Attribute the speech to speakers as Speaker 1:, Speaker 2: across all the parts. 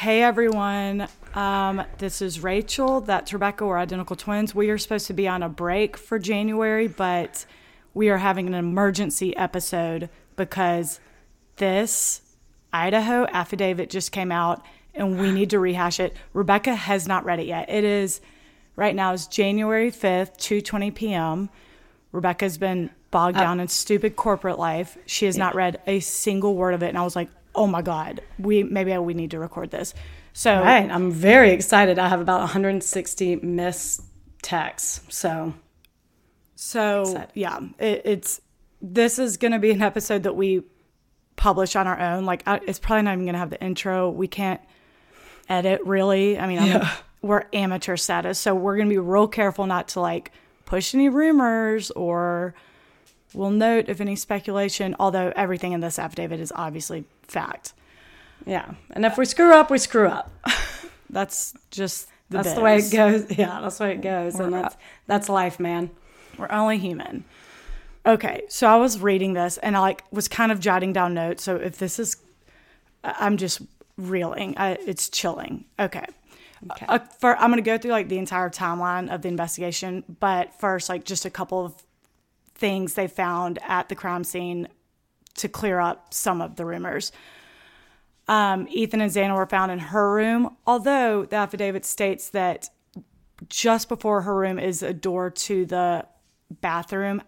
Speaker 1: Hey everyone, um, this is Rachel. That's Rebecca. We're identical twins. We are supposed to be on a break for January, but we are having an emergency episode because this Idaho affidavit just came out and we need to rehash it. Rebecca has not read it yet. It is right now is January 5th, 2:20 p.m. Rebecca's been bogged
Speaker 2: Uh,
Speaker 1: down in stupid corporate life. She has not read a single word of it and I was like, "Oh my god, we maybe we need to record this." So,
Speaker 2: right, I'm very excited. I have about 160 missed texts. So,
Speaker 1: so
Speaker 2: Excited.
Speaker 1: yeah, it, it's this is going to be an episode that we publish on our own. Like I, it's probably not even going to have the intro. We can't edit really. I mean, I'm, we're amateur status, so we're going to be real careful not to like push any rumors or we'll note if any speculation. Although everything in this affidavit is obviously fact.
Speaker 2: yeah. And if we screw up, we screw up.
Speaker 1: That's just the
Speaker 2: That's the way it goes. Yeah, that's the way it goes. And that's that's life, man.
Speaker 1: We're only human. Okay, so I was reading this and I like was kind of jotting down notes. So if this is, I'm just reeling. I, it's chilling. Okay.
Speaker 2: Okay.
Speaker 1: Uh, for, I'm going to go through like the entire timeline of the investigation, but first, like just a couple of things they found at the crime scene to clear up some of the rumors. Um, Ethan and Xana were found in her room, although the affidavit states that just before her room is a door to the bathroom.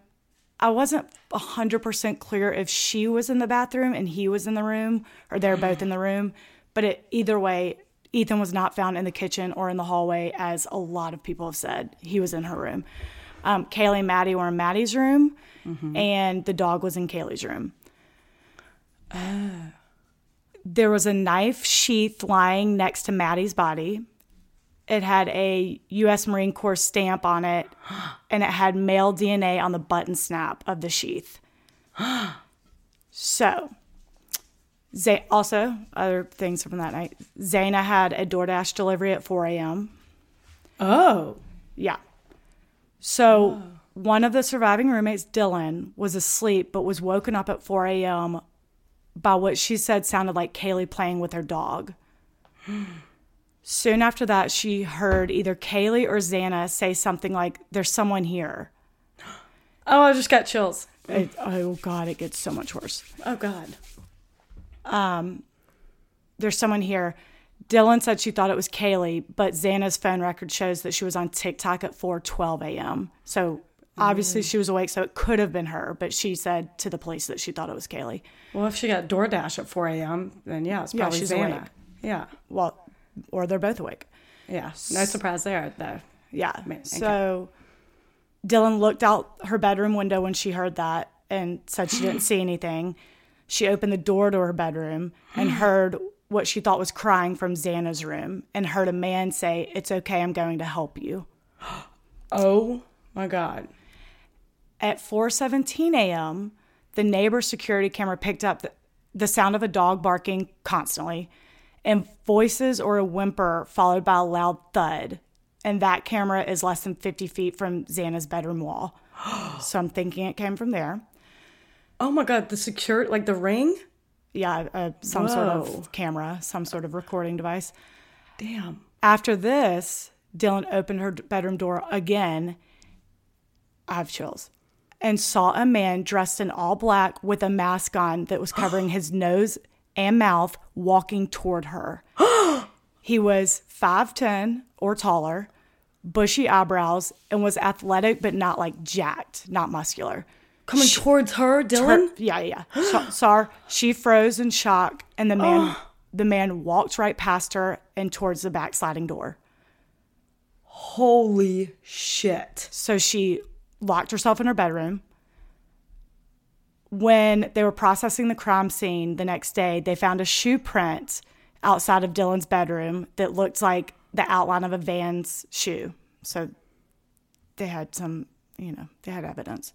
Speaker 1: I wasn't 100% clear if she was in the bathroom and he was in the room or they're both in the room. But it, either way, Ethan was not found in the kitchen or in the hallway, as a lot of people have said. He was in her room. Um, Kaylee and Maddie were in Maddie's room, and the dog was in Kaylee's room. There was a knife sheath lying next to Maddie's body. It had a U.S. Marine Corps stamp on it, and it had male DNA on the button snap of the sheath. so, Zay- also other things from that night. Xana had a DoorDash delivery at 4 a.m.
Speaker 2: Oh.
Speaker 1: Yeah. So one of the surviving roommates, Dylan, was asleep but was woken up at 4 a.m. by what she said sounded like Kaylee playing with her dog. Soon after that, she heard either Kaylee or Xana say something like, There's someone here.
Speaker 2: Oh, I just got chills.
Speaker 1: It- oh, God, it gets so much worse.
Speaker 2: Oh God.
Speaker 1: Um, There's someone here. Dylan said she thought it was Kaylee, but Xana's phone record shows that she was on TikTok at 4:12 a.m. So obviously mm. she was awake, so it could have been her. But she said to the police that she thought it was Kaylee.
Speaker 2: Well, if she got DoorDash at 4 a.m., then yeah, it's probably
Speaker 1: she's
Speaker 2: Xana.
Speaker 1: awake.
Speaker 2: Yeah.
Speaker 1: Well, or they're both awake.
Speaker 2: Yeah. No surprise there, though.
Speaker 1: Yeah.
Speaker 2: Man, okay.
Speaker 1: So Dylan looked out her bedroom window when she heard that and said she didn't see anything. She opened the door to her bedroom and heard what she thought was crying from Xana's room and heard a man say, It's okay, I'm going to help you.
Speaker 2: Oh my God.
Speaker 1: At 4:17 a.m., the neighbor's security camera picked up the, the sound of a dog barking constantly and voices or a whimper followed by a loud thud. And that camera is less than 50 feet from Xana's bedroom wall. so I'm thinking it came from there.
Speaker 2: Oh my God. The secure, like the ring?
Speaker 1: Yeah, uh, some sort of camera, some sort of recording device.
Speaker 2: Damn.
Speaker 1: After this, Dylan opened her bedroom door again. I have chills. And saw a man dressed in all black with a mask on that was covering his nose and mouth walking toward her. he was 5'10 or taller, bushy eyebrows, and was athletic but not like jacked, not muscular.
Speaker 2: Coming towards her, Dylan?
Speaker 1: Her- yeah, yeah. yeah. Saw- Saw. She froze in shock, and the man, the man walked right past her and towards the back sliding door.
Speaker 2: Holy shit.
Speaker 1: So she locked herself in her bedroom. When they were processing the crime scene the next day, they found a shoe print outside of Dylan's bedroom that looked like the outline of a Vans shoe. So they had some, you know, they had evidence.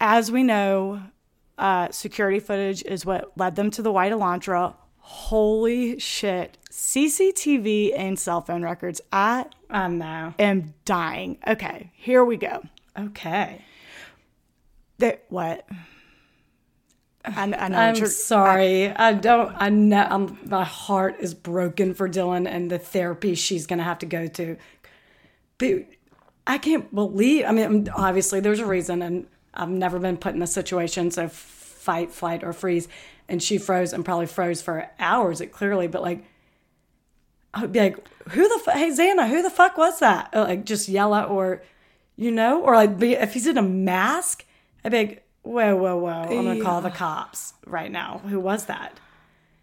Speaker 1: As we know, uh, security footage is what led them to the white Elantra. Holy shit. CCTV and cell phone records. I
Speaker 2: I know.
Speaker 1: am dying. Okay, here we go.
Speaker 2: Okay.
Speaker 1: That what? I, I know.
Speaker 2: I'm sorry. I, don't. I know. I'm, my heart is broken for Dylan and the therapy she's going to have to go to. But I can't believe. I mean, obviously there's a reason, and I've never been put in this situation. So fight, flight, or freeze. And she froze and probably froze for hours. It clearly, but like. I would be like, who the fu- hey Xana, who the fuck was that? Or, like just yell out, or you know, or like be, if he's in a mask, I'd be like, whoa, whoa, whoa, I'm gonna call the cops right now. Who was that?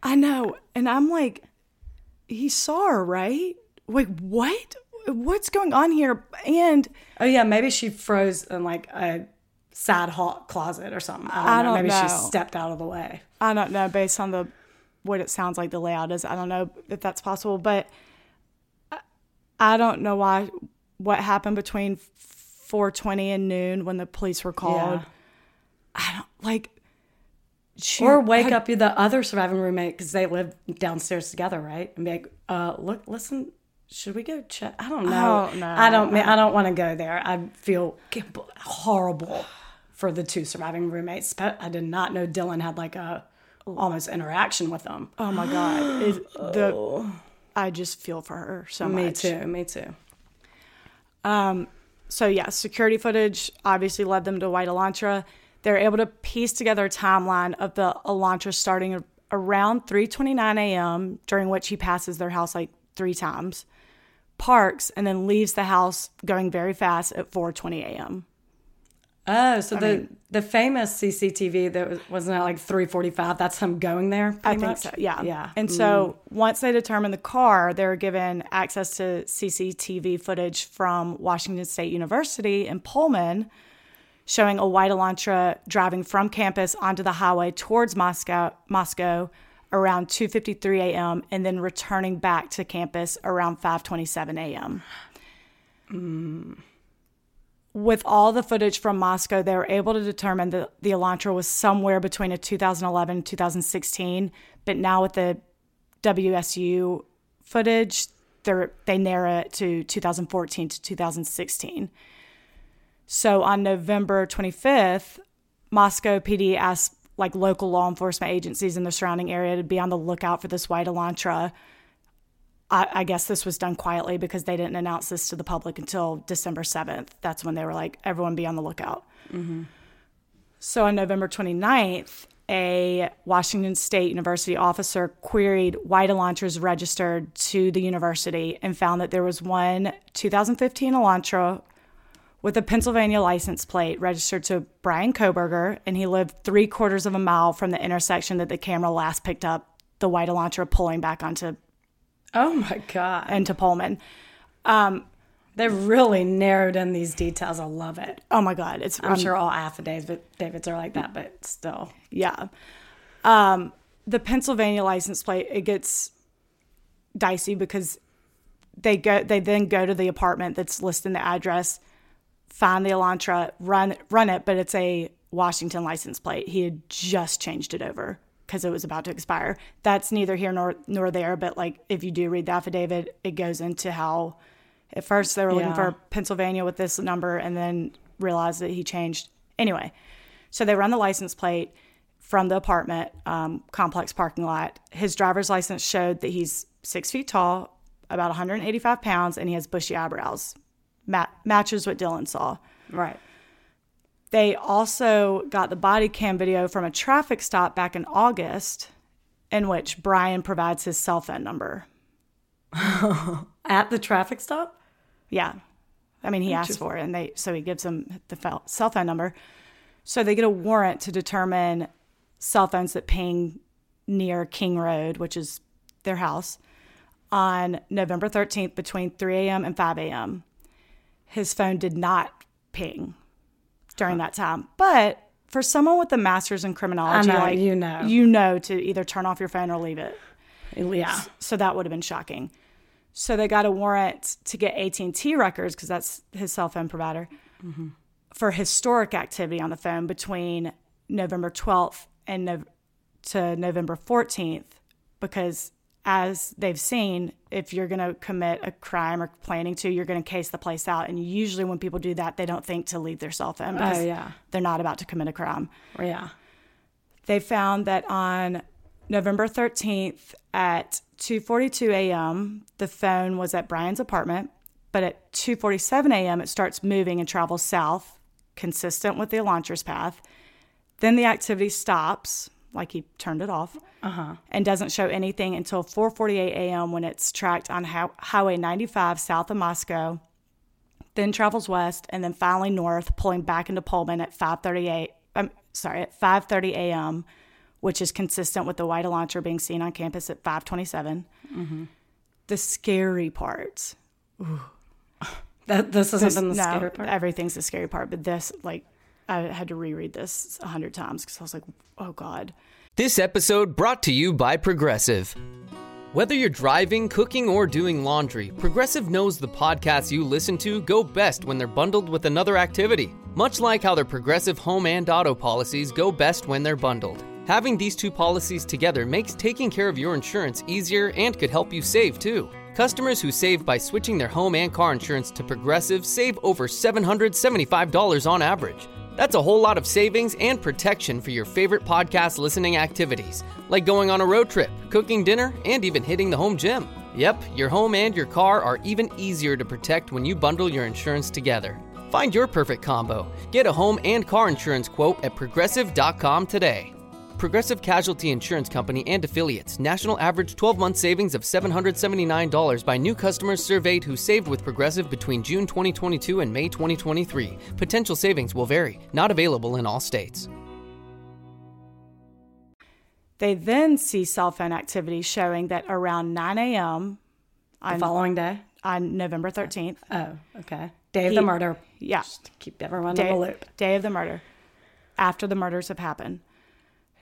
Speaker 1: I know. And I'm like, he saw her, right? Wait, what? What's going on here? And
Speaker 2: Oh yeah, maybe she froze and like a sad hot closet or something. I don't,
Speaker 1: I
Speaker 2: know.
Speaker 1: don't
Speaker 2: Maybe she stepped out of the way.
Speaker 1: I don't know, based on the what it sounds like the layout is, I don't know if that's possible, but I- don't know why what happened between 420 and noon when the police were called.
Speaker 2: Yeah.
Speaker 1: I don't like she
Speaker 2: Or wake up the other surviving roommate because they live downstairs together, right? And be like, uh, look, listen, should we go check? I don't know.
Speaker 1: Oh, no.
Speaker 2: I don't. I don't want to go there. I feel horrible for the two surviving roommates. But I did not know Dylan had like a almost interaction with them.
Speaker 1: Oh my god. It, the I just feel for her so much.
Speaker 2: me too. Me too. Um.
Speaker 1: so yeah, security footage obviously led them to White Elantra. They're able to piece together a timeline of the Elantra starting around 3:29 a.m., during which he passes their house like three times, parks, and then leaves the house going very fast at 4:20 a.m.
Speaker 2: Oh, so the the famous CCTV that was wasn't that like three forty five? That's him going there.
Speaker 1: I think
Speaker 2: much?
Speaker 1: so. Yeah.
Speaker 2: yeah.
Speaker 1: And so mm. once they determined the car, they were given access to CCTV footage from Washington State University in Pullman, showing a white Elantra driving from campus onto the highway towards Moscow, Moscow around 2:53 a.m. and then returning back to campus around 5:27 a.m. Mm. With all the footage from Moscow, they were able to determine that the Elantra was somewhere between a 2011 and 2016. But now with the WSU footage, they they narrow it to 2014 to 2016. So on November 25th, Moscow PD asked like local law enforcement agencies in the surrounding area to be on the lookout for this white Elantra. I, I guess this was done quietly because they didn't announce this to the public until December 7th. That's when they were like, everyone be on the lookout. Mm-hmm. So on November 29th, a Washington State University officer queried white Elantras registered to the university and found that there was one 2015 Elantra with a Pennsylvania license plate registered to Bryan Kohberger, and he lived three quarters of a mile from the intersection that the camera last picked up the white Elantra pulling back onto
Speaker 2: Oh my god.
Speaker 1: into Pullman.
Speaker 2: They really narrowed in these details. I love it.
Speaker 1: Oh my God, it's
Speaker 2: I'm sure all affidavits are like that, but still.
Speaker 1: Yeah. Um, the Pennsylvania license plate it gets dicey because they go they then go to the apartment that's listing the address, find the Elantra, run run it, but it's a Washington license plate. He had just changed it over because it was about to expire. That's neither here nor nor there, but like if you do read the affidavit, it goes into how at first they were looking
Speaker 2: Yeah.
Speaker 1: for Pennsylvania with this number and then realized that he changed. Anyway, so they run the license plate from the apartment um, complex parking lot. His driver's license showed that he's six feet tall, about 185 pounds, and he has bushy eyebrows. Ma- matches what Dylan saw.
Speaker 2: Right.
Speaker 1: They also got the body cam video from a traffic stop back in August, in which Bryan provides his cell phone number.
Speaker 2: At the traffic stop?
Speaker 1: Yeah. I mean, he asked for it, and they so he gives them the cell phone number. So they get a warrant to determine cell phones that ping near King Road, which is their house, on November 13th between 3 a.m. and 5 a.m. His phone did not ping during that time, but for someone with a master's in criminology,
Speaker 2: know,
Speaker 1: like
Speaker 2: you know.
Speaker 1: you know to either turn off your phone or leave it.
Speaker 2: Yeah.
Speaker 1: So that would have been shocking. So they got a warrant to get AT&T records because that's his cell phone provider mm-hmm. for historic activity on the phone between November 12th and Nov- to November 14th because as they've seen if you're going to commit a crime or planning to you're going to case the place out and usually when people do that they don't think to leave their cell phone oh, because
Speaker 2: Oh, yeah.
Speaker 1: they're not about to commit a crime
Speaker 2: Yeah.
Speaker 1: they found that on November 13th at 2:42 a.m. the phone was at Bryan's apartment, but at 2:47 a.m. it starts moving and travels south, consistent with the Elantra's path. Then the activity stops, like he turned it off, uh-huh. and doesn't show anything until 4:48 a.m. when it's tracked on Hi- Highway 95 south of Moscow. Then travels west and then finally north, pulling back into Pullman at 5:38. I'm um, sorry, at 5:30 a.m., which is consistent with the white Elantra being seen on campus at 5:27. Mm-hmm. The scary part
Speaker 2: That, this hasn't the
Speaker 1: no,
Speaker 2: scary part.
Speaker 1: Everything's the scary part, but this, like, I had to reread this a hundred times because I was like, oh God.
Speaker 3: This episode brought to you by Progressive. Whether you're driving, cooking, or doing laundry, Progressive knows the podcasts you listen to go best when they're bundled with another activity. Much like how their Progressive home and auto policies go best when they're bundled. Having these two policies together makes taking care of your insurance easier and could help you save too. Customers who save by switching their home and car insurance to Progressive save over $775 on average. That's a whole lot of savings and protection for your favorite podcast listening activities, like going on a road trip, cooking dinner, and even hitting the home gym. Yep, your home and your car are even easier to protect when you bundle your insurance together. Find your perfect combo. Get a home and car insurance quote at progressive.com today. Progressive Casualty Insurance Company and affiliates. National average 12 month savings of $779 by new customers surveyed who saved with Progressive between June 2022 and May 2023. Potential savings will vary, not available in all states.
Speaker 1: They then see cell phone activity showing that around 9 a.m.
Speaker 2: the following day.
Speaker 1: on November 13th,
Speaker 2: Oh, okay. Day of
Speaker 1: He-
Speaker 2: the murder.
Speaker 1: yeah,
Speaker 2: Just to keep everyone in the loop.
Speaker 1: day of the murder, after the murders have happened,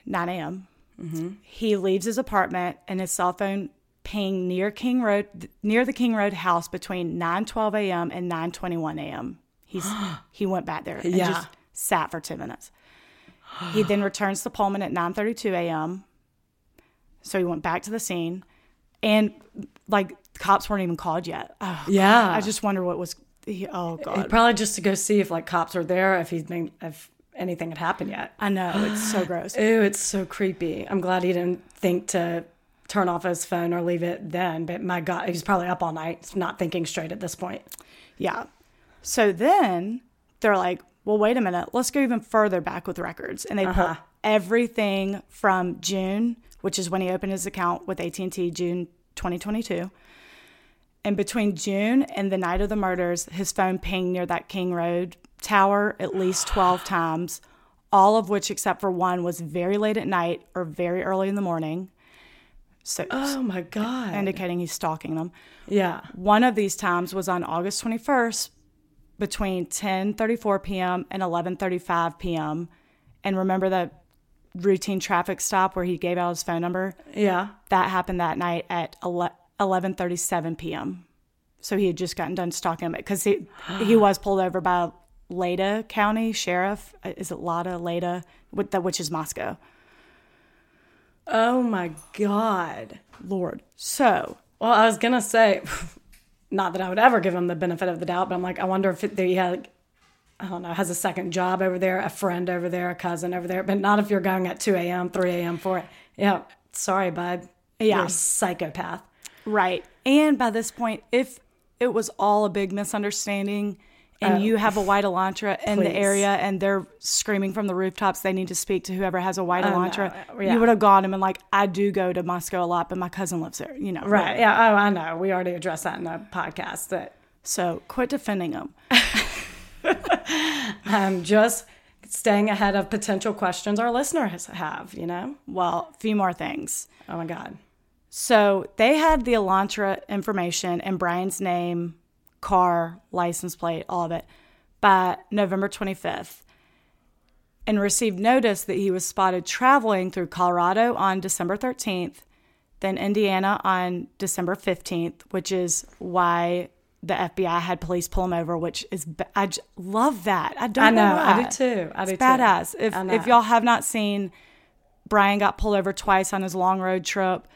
Speaker 1: 9 a.m.
Speaker 2: Mm-hmm.
Speaker 1: He leaves his apartment and his cell phone ping near King Road, near the King Road house between 9:12 a.m. and 9:21 a.m. He's he went back there and
Speaker 2: Yeah.
Speaker 1: just sat for 10 minutes. He then returns to Pullman at 9:32 a.m. So he went back to the scene, and like cops weren't even called yet. Oh,
Speaker 2: Yeah.
Speaker 1: I just wonder what was. He, oh God,
Speaker 2: Probably just to go see if like cops were there, if he's been, if anything had happened yet.
Speaker 1: I know it's so gross.
Speaker 2: Ew, it's so creepy. I'm glad he didn't think to turn off his phone or leave it then. But my God, he's probably up all night, not thinking straight at this point.
Speaker 1: Yeah. So then they're like, well, wait a minute. Let's go even further back with records. And they
Speaker 2: Uh-huh.
Speaker 1: pull everything from June, which is when he opened his account with AT&T, June 2022. And between June and the night of the murders, his phone pinged near that King Road tower at least 12 times, all of which, except for one, was very late at night or very early in the morning. So,
Speaker 2: Oh my God.
Speaker 1: indicating he's stalking them.
Speaker 2: yeah.
Speaker 1: One of these times was on August 21st between 10:34 p.m. and 11:35 p.m. And remember the routine traffic stop where he gave out his phone number?
Speaker 2: Yeah.
Speaker 1: That happened that night at 11:37 p.m. So he had just gotten done stalking him because he he was pulled over by Latah County Sheriff. Uh, is it Latah with which is Moscow?
Speaker 2: Oh my God.
Speaker 1: Lord. So
Speaker 2: Well, I was gonna say, not that I would ever give him the benefit of the doubt, but I'm like, I wonder if it, he had, I don't know, has a second job over there, a friend over there, a cousin over there, but not if you're going at 2 a.m., 3 a.m. for it. Yeah, sorry, bud.
Speaker 1: Yeah.
Speaker 2: You're a psychopath.
Speaker 1: Right. And by this point, if it was all a big misunderstanding and you oh. have a white Elantra in the
Speaker 2: Oh,
Speaker 1: area and they're screaming from the rooftops, they need to speak to whoever has a white oh, Elantra,
Speaker 2: no. Yeah.
Speaker 1: you would have gone and been like, I do go to Moscow a lot, but my cousin lives there, you know.
Speaker 2: Right. Yeah. Oh, I know. We already addressed that in the podcast. That
Speaker 1: So quit defending them.
Speaker 2: I'm um, just staying ahead of potential questions our listeners have, you know?
Speaker 1: Well, a few more things.
Speaker 2: Oh my God.
Speaker 1: So they had the Elantra information and Bryan's name, car, license plate, all of it by November 25th. and received notice that he was spotted traveling through Colorado on December 13th, then Indiana on December 15th, which is why the FBI had police pull him over, which is I j- love that. I don't
Speaker 2: I know,
Speaker 1: know.
Speaker 2: I do too. I
Speaker 1: it's
Speaker 2: do too.
Speaker 1: badass. If if y'all have not seen, Bryan got pulled over twice on his long road trip.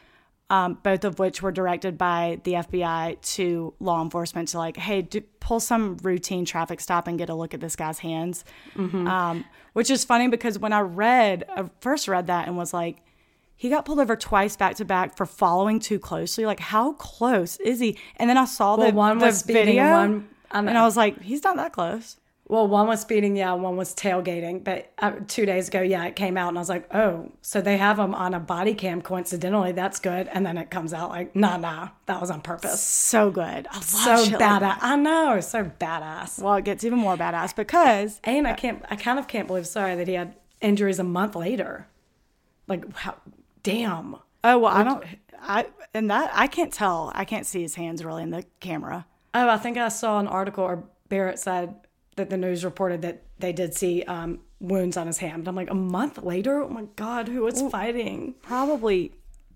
Speaker 1: Um, both of which were directed by the FBI to law enforcement to like, hey, do, pull some routine traffic stop and get a look at this guy's hands.
Speaker 2: Mm-hmm.
Speaker 1: Um, which is funny because when I read, I first read that and was like, he got pulled over twice back to back for following too closely. Like, how close is he? And then I saw
Speaker 2: Well,
Speaker 1: the,
Speaker 2: one
Speaker 1: the video,
Speaker 2: one- I
Speaker 1: and. I was like, he's not that close.
Speaker 2: Well, one was speeding, yeah, one was tailgating. But uh, two days ago, yeah, it came out, and I was like, oh, so they have him on a body cam. Coincidentally, that's good. And then it comes out like, nah, nah, that was on purpose.
Speaker 1: So good. I love
Speaker 2: So
Speaker 1: like
Speaker 2: badass. I know, so badass.
Speaker 1: Well, it gets even more badass because
Speaker 2: And I can't, I kind of can't believe, sorry, that he had injuries a month later. Like, how, damn.
Speaker 1: oh well, I don't. I and that I can't tell. I can't see his hands really in the camera.
Speaker 2: Oh, I think I saw an article, or Barrett said that the news reported that they did see um, wounds on his hand. I'm like, a month later? Oh my God, who was fighting?
Speaker 1: Probably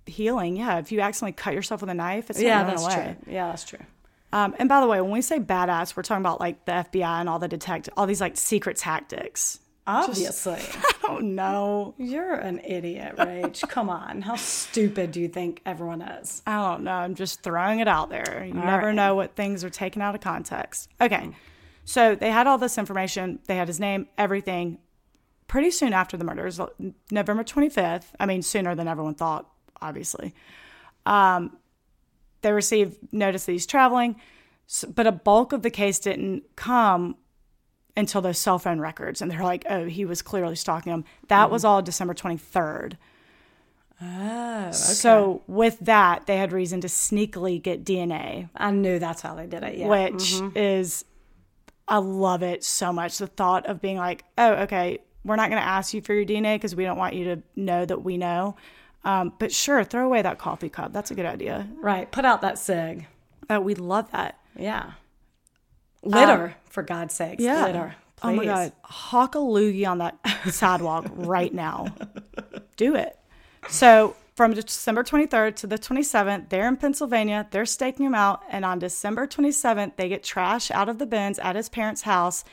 Speaker 1: healing. Yeah, if you accidentally cut yourself with a knife, it's
Speaker 2: Yeah, that's
Speaker 1: away.
Speaker 2: true. Yeah, that's true.
Speaker 1: Um, and by the way, when we say badass, we're talking about like the FBI and all the detect all these like secret tactics.
Speaker 2: Obviously.
Speaker 1: I don't know.
Speaker 2: You're an idiot, Rach. Come on. How stupid do you think everyone is?
Speaker 1: I don't know. I'm just throwing it out there. You never
Speaker 2: right.
Speaker 1: know what things are taken out of context. Okay. So they had all this information. They had his name, everything. Pretty soon after the murders, November 25th. I mean, sooner than everyone thought, obviously. Um, they received notice that he's traveling, but a bulk of the case didn't come until those cell phone records. And they're like, oh, he was clearly stalking him. That was all December 23rd.
Speaker 2: Oh,
Speaker 1: So with that, they had reason to sneakily get DNA,
Speaker 2: I knew that's how they did it. Yeah.
Speaker 1: which is, I love it so much. The thought of being like, oh, okay, we're not going to ask you for your DNA because we don't want you to know that we know. Um, but sure, throw away that coffee cup. That's a good idea.
Speaker 2: right. Put out that sig.
Speaker 1: Oh, we love that.
Speaker 2: Yeah. Litter, for God's sakes.
Speaker 1: Yeah.
Speaker 2: Litter. Please.
Speaker 1: Oh my God. Hawk a loogie on that sidewalk right now. Do it. So from December 23rd to the 27th, they're in Pennsylvania. They're staking him out. And on December 27th, they get trash out of the bins at his parents' house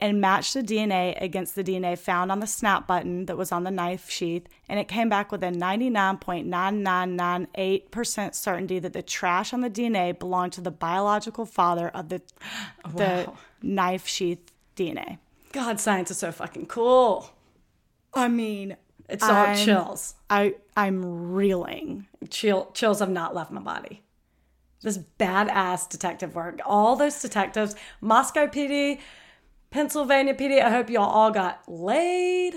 Speaker 1: and match the DNA against the DNA found on the snap button that was on the knife sheath. And it came back with a 99.9998% certainty that the trash on the DNA belonged to the biological father of the, the knife sheath DNA.
Speaker 2: God, science is so fucking cool.
Speaker 1: I mean,
Speaker 2: It's all
Speaker 1: I'm-
Speaker 2: chills.
Speaker 1: I, I'm reeling.
Speaker 2: Chill, chills have not left my body. This badass detective work. All those detectives, Moscow PD, Pennsylvania PD. I hope y'all all got laid.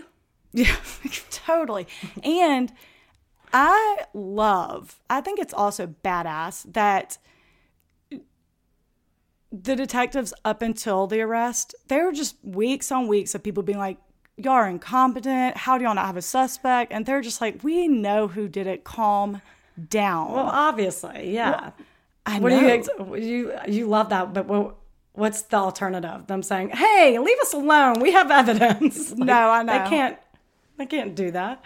Speaker 1: Yeah, totally. And I love, I think it's also badass that the detectives, up until the arrest, they were just weeks on weeks of people being like, y'all are incompetent. How do y'all not have a suspect? And they're just like, we know who did it. Calm down.
Speaker 2: Well, obviously, yeah.
Speaker 1: I
Speaker 2: what
Speaker 1: know.
Speaker 2: do you you you love that? But what, what's the alternative? Them saying, "Hey, leave us alone. We have evidence." Like,
Speaker 1: No, I know.
Speaker 2: they can't. They can't do that.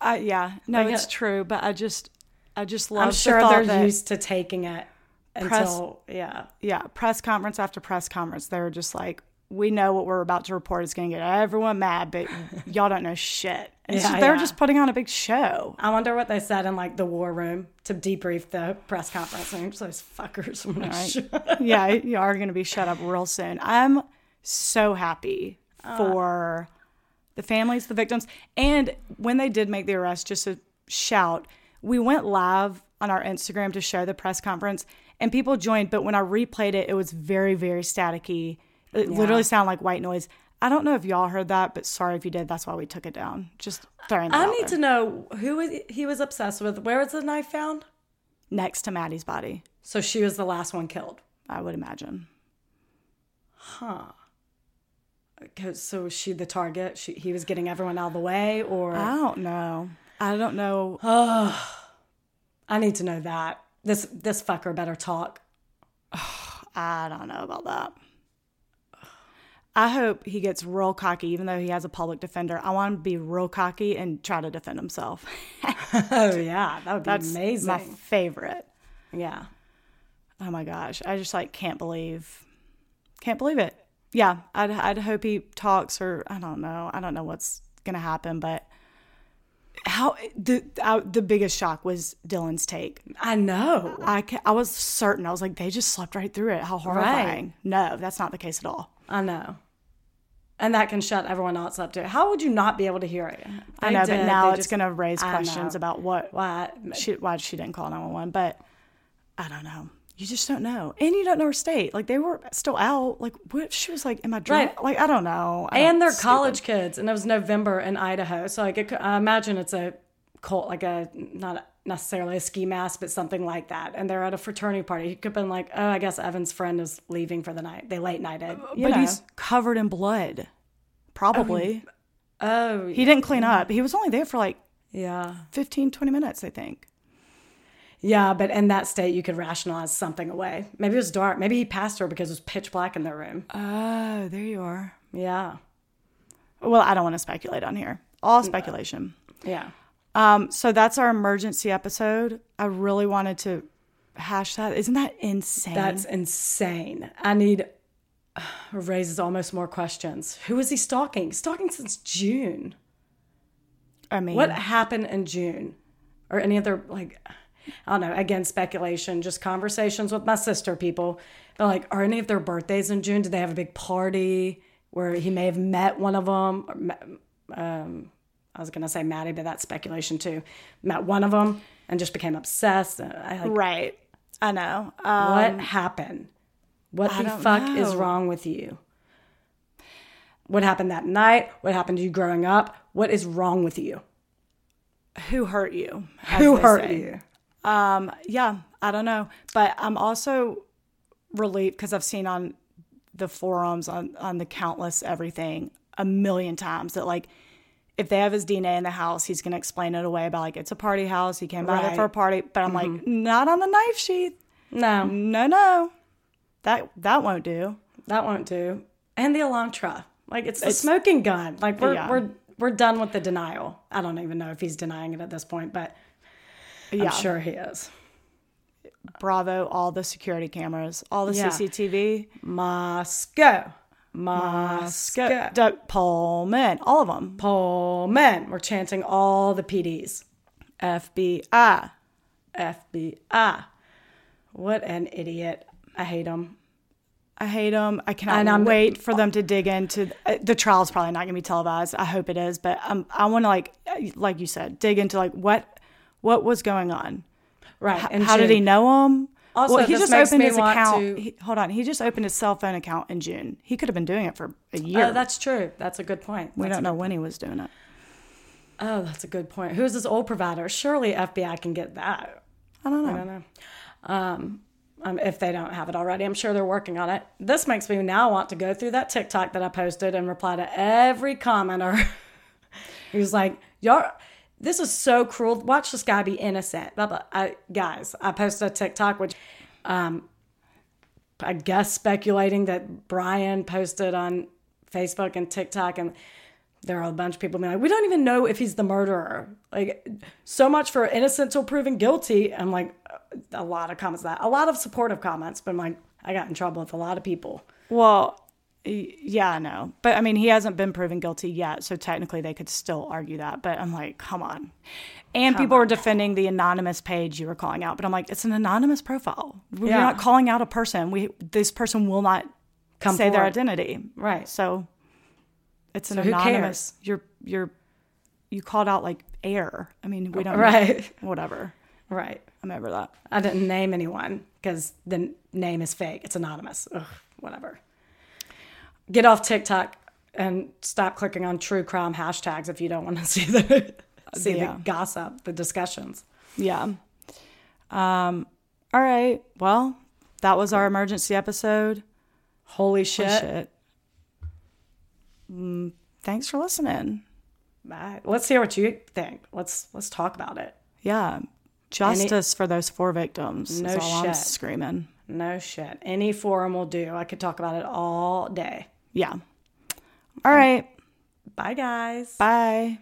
Speaker 1: I, yeah, no,
Speaker 2: Like,
Speaker 1: it's
Speaker 2: uh,
Speaker 1: true. But I just, I just love
Speaker 2: I'm sure
Speaker 1: thought
Speaker 2: they're used to taking it
Speaker 1: Press-
Speaker 2: until yeah.
Speaker 1: yeah, press conference after press conference, they were just like, we know what we're about to report is going to get everyone mad, but y'all don't know shit. And so they're
Speaker 2: yeah.
Speaker 1: just putting on a big show.
Speaker 2: I wonder what they said in like the war room to debrief the press conference. And those fuckers. Sure.
Speaker 1: yeah, you are going to be shut up real soon. I'm so happy uh. for the families, the victims. And when they did make the arrest, just a shout, we went live on our Instagram to show the press conference and people joined. But when I replayed it, it was very, very staticky. It literally sounded like white noise. I don't know if y'all heard that, but sorry if you did. That's why we took it down. Just throwing that
Speaker 2: I need
Speaker 1: there.
Speaker 2: to know who was- he was obsessed with. Where was the knife found?
Speaker 1: next to Maddie's body,
Speaker 2: So she was the last one killed.
Speaker 1: I would imagine. Huh.
Speaker 2: Cause, so was she the target? She, he was getting everyone out of the way, or
Speaker 1: I don't know. I don't know.
Speaker 2: Oh, I need to know that. This this fucker better talk.
Speaker 1: I don't know about that. I hope he gets real cocky, even though he has a public defender. I want him to be real cocky and try to defend himself.
Speaker 2: Oh yeah, that would be
Speaker 1: That's
Speaker 2: amazing.
Speaker 1: my favorite.
Speaker 2: yeah.
Speaker 1: Oh my gosh, I just like can't believe, can't believe it. Yeah, I'd I'd hope he talks, or I don't know, I don't know what's gonna happen, but how the I, the biggest shock was Dylan's take.
Speaker 2: I know.
Speaker 1: I I was certain. I was like, they just slept right through it. How horrifying. No, that's not the case at all.
Speaker 2: I know. And that can shut everyone else up too. How would you not be able to hear it?
Speaker 1: I
Speaker 2: They
Speaker 1: know,
Speaker 2: did,
Speaker 1: but now
Speaker 2: they
Speaker 1: it's going to raise
Speaker 2: I
Speaker 1: questions
Speaker 2: know.
Speaker 1: about what
Speaker 2: why.
Speaker 1: she why she didn't call 911. But I don't know. You just don't know, and you don't know her state. Like they were still out. Like what she was like, "Am I drunk?"
Speaker 2: Right.
Speaker 1: Like I don't know. I
Speaker 2: And
Speaker 1: don't-
Speaker 2: they're
Speaker 1: stupid.
Speaker 2: college kids, and it was November in Idaho. So like, it, I imagine it's a cult, like a not necessarily a ski mask, but something like that. And they're at a fraternity party. He could have been like, "Oh, I guess Evan's friend is leaving for the night." They late nighted, uh, you
Speaker 1: but
Speaker 2: know.
Speaker 1: he's covered in blood. Probably.
Speaker 2: oh,
Speaker 1: he didn't clean up. He was only there for like
Speaker 2: yeah,
Speaker 1: 15, 20 minutes, I think.
Speaker 2: yeah. But in that state, you could rationalize something away. Maybe it was dark. Maybe he passed her because it was pitch black in their room.
Speaker 1: Oh, there you are.
Speaker 2: Yeah,
Speaker 1: Well, I don't want to speculate on here. All speculation.
Speaker 2: yeah.
Speaker 1: Um, so that's our emergency episode. I really wanted to hash that. Isn't that insane?
Speaker 2: That's insane. I need raises almost more questions. Who is he stalking? Stalking since June.
Speaker 1: I mean,
Speaker 2: What happened in June? Or any other like I don't know, again speculation, just conversations with my sister people. They're like, are any of their birthdays in June? Did they have a big party where he may have met one of them? Or, um, I was gonna say Maddie, but that's speculation too. Met one of them and just became obsessed. I like,
Speaker 1: right? I know. Um,
Speaker 2: what happened? What the
Speaker 1: don't
Speaker 2: fuck is wrong with you? What happened that night? What happened to you growing up? What is wrong with you?
Speaker 1: who hurt you?
Speaker 2: Who hurt
Speaker 1: say.
Speaker 2: you?
Speaker 1: Um, yeah, I don't know, but I'm also relieved because I've seen on the forums on on the countless everything a million times that like if they have his DNA in the house, he's gonna explain it away by like it's a party house. He came by
Speaker 2: Right. Mm-hmm.
Speaker 1: for a party, but I'm like not on the knife sheath.
Speaker 2: No,
Speaker 1: No, no, that that won't do.
Speaker 2: that won't do. And the Elantra. Like it's the smoking gun. Like we're
Speaker 1: Yeah.
Speaker 2: we're we're done with the denial. I don't even know if he's denying it at this point, but
Speaker 1: Yeah,
Speaker 2: I'm sure he is.
Speaker 1: Bravo, all the security cameras, all the
Speaker 2: Yeah.
Speaker 1: CCTV,
Speaker 2: Moscow. Moscow.
Speaker 1: Doug Pullman, all of them,
Speaker 2: Pullman. We're chanting all the PDs.
Speaker 1: FBI.
Speaker 2: FBI. What an idiot. I hate them.
Speaker 1: I hate them. I cannot
Speaker 2: And I'm-
Speaker 1: wait for them to dig into uh, the trial's probably not going to be televised. I hope it is, but um, I want to like, like you said, dig into like what what was going on.
Speaker 2: Right.
Speaker 1: H-
Speaker 2: and
Speaker 1: How did he know him?
Speaker 2: Also,
Speaker 1: well, he just opened his account.
Speaker 2: to-
Speaker 1: He, hold on, he just opened his cell phone account in June. He could have been doing it for a year.
Speaker 2: Oh, that's true. That's a good point.
Speaker 1: we
Speaker 2: That's
Speaker 1: don't know when he was doing it.
Speaker 2: Oh, that's a good point. Who's this old provider? Surely FBI can get that.
Speaker 1: I don't know.
Speaker 2: I don't know. Um, um, if they don't have it already, I'm sure they're working on it. This makes me now want to go through that TikTok that I posted and reply to every commenter. he was like, "Y'all, this is so cruel. Watch this guy be innocent." Blah, blah. I, guys, I posted a TikTok which, um, I guess speculating that Bryan posted on Facebook and TikTok and there are a bunch of people being like, we don't even know if he's the murderer. Like, so much for innocent till proven guilty. I'm like, a lot of comments that, a lot of supportive comments, but I'm like, I got in trouble with a lot of people.
Speaker 1: Well, yeah, I know. But I mean, he hasn't been proven guilty yet, so technically they could still argue that. But I'm like, come on. And people were defending the anonymous page you were calling out, but I'm like, it's an anonymous profile. We're
Speaker 2: Yeah.
Speaker 1: not calling out a person. We this person will not
Speaker 2: Come
Speaker 1: say their identity.
Speaker 2: Right.
Speaker 1: So it's an
Speaker 2: So
Speaker 1: anonymous. You're you're you called out like air. I mean, we don't
Speaker 2: Right.
Speaker 1: whatever.
Speaker 2: Right.
Speaker 1: I'm over that.
Speaker 2: I didn't name anyone because the name is fake. It's anonymous. Ugh, whatever. Get off TikTok and stop clicking on true crime hashtags if you don't want to see the see
Speaker 1: Yeah.
Speaker 2: the gossip, the discussions.
Speaker 1: Yeah. Um all right. Well, that was our emergency episode.
Speaker 2: Holy shit.
Speaker 1: Shit. Mm, thanks for listening.
Speaker 2: Bye. Let's hear what you think. Let's let's talk about it.
Speaker 1: Yeah. Justice for those four victims.
Speaker 2: No
Speaker 1: all I'm
Speaker 2: shit.
Speaker 1: screaming.
Speaker 2: No shit. Any forum will do. I could talk about it all day.
Speaker 1: Yeah. All right.
Speaker 2: Bye, guys.
Speaker 1: Bye.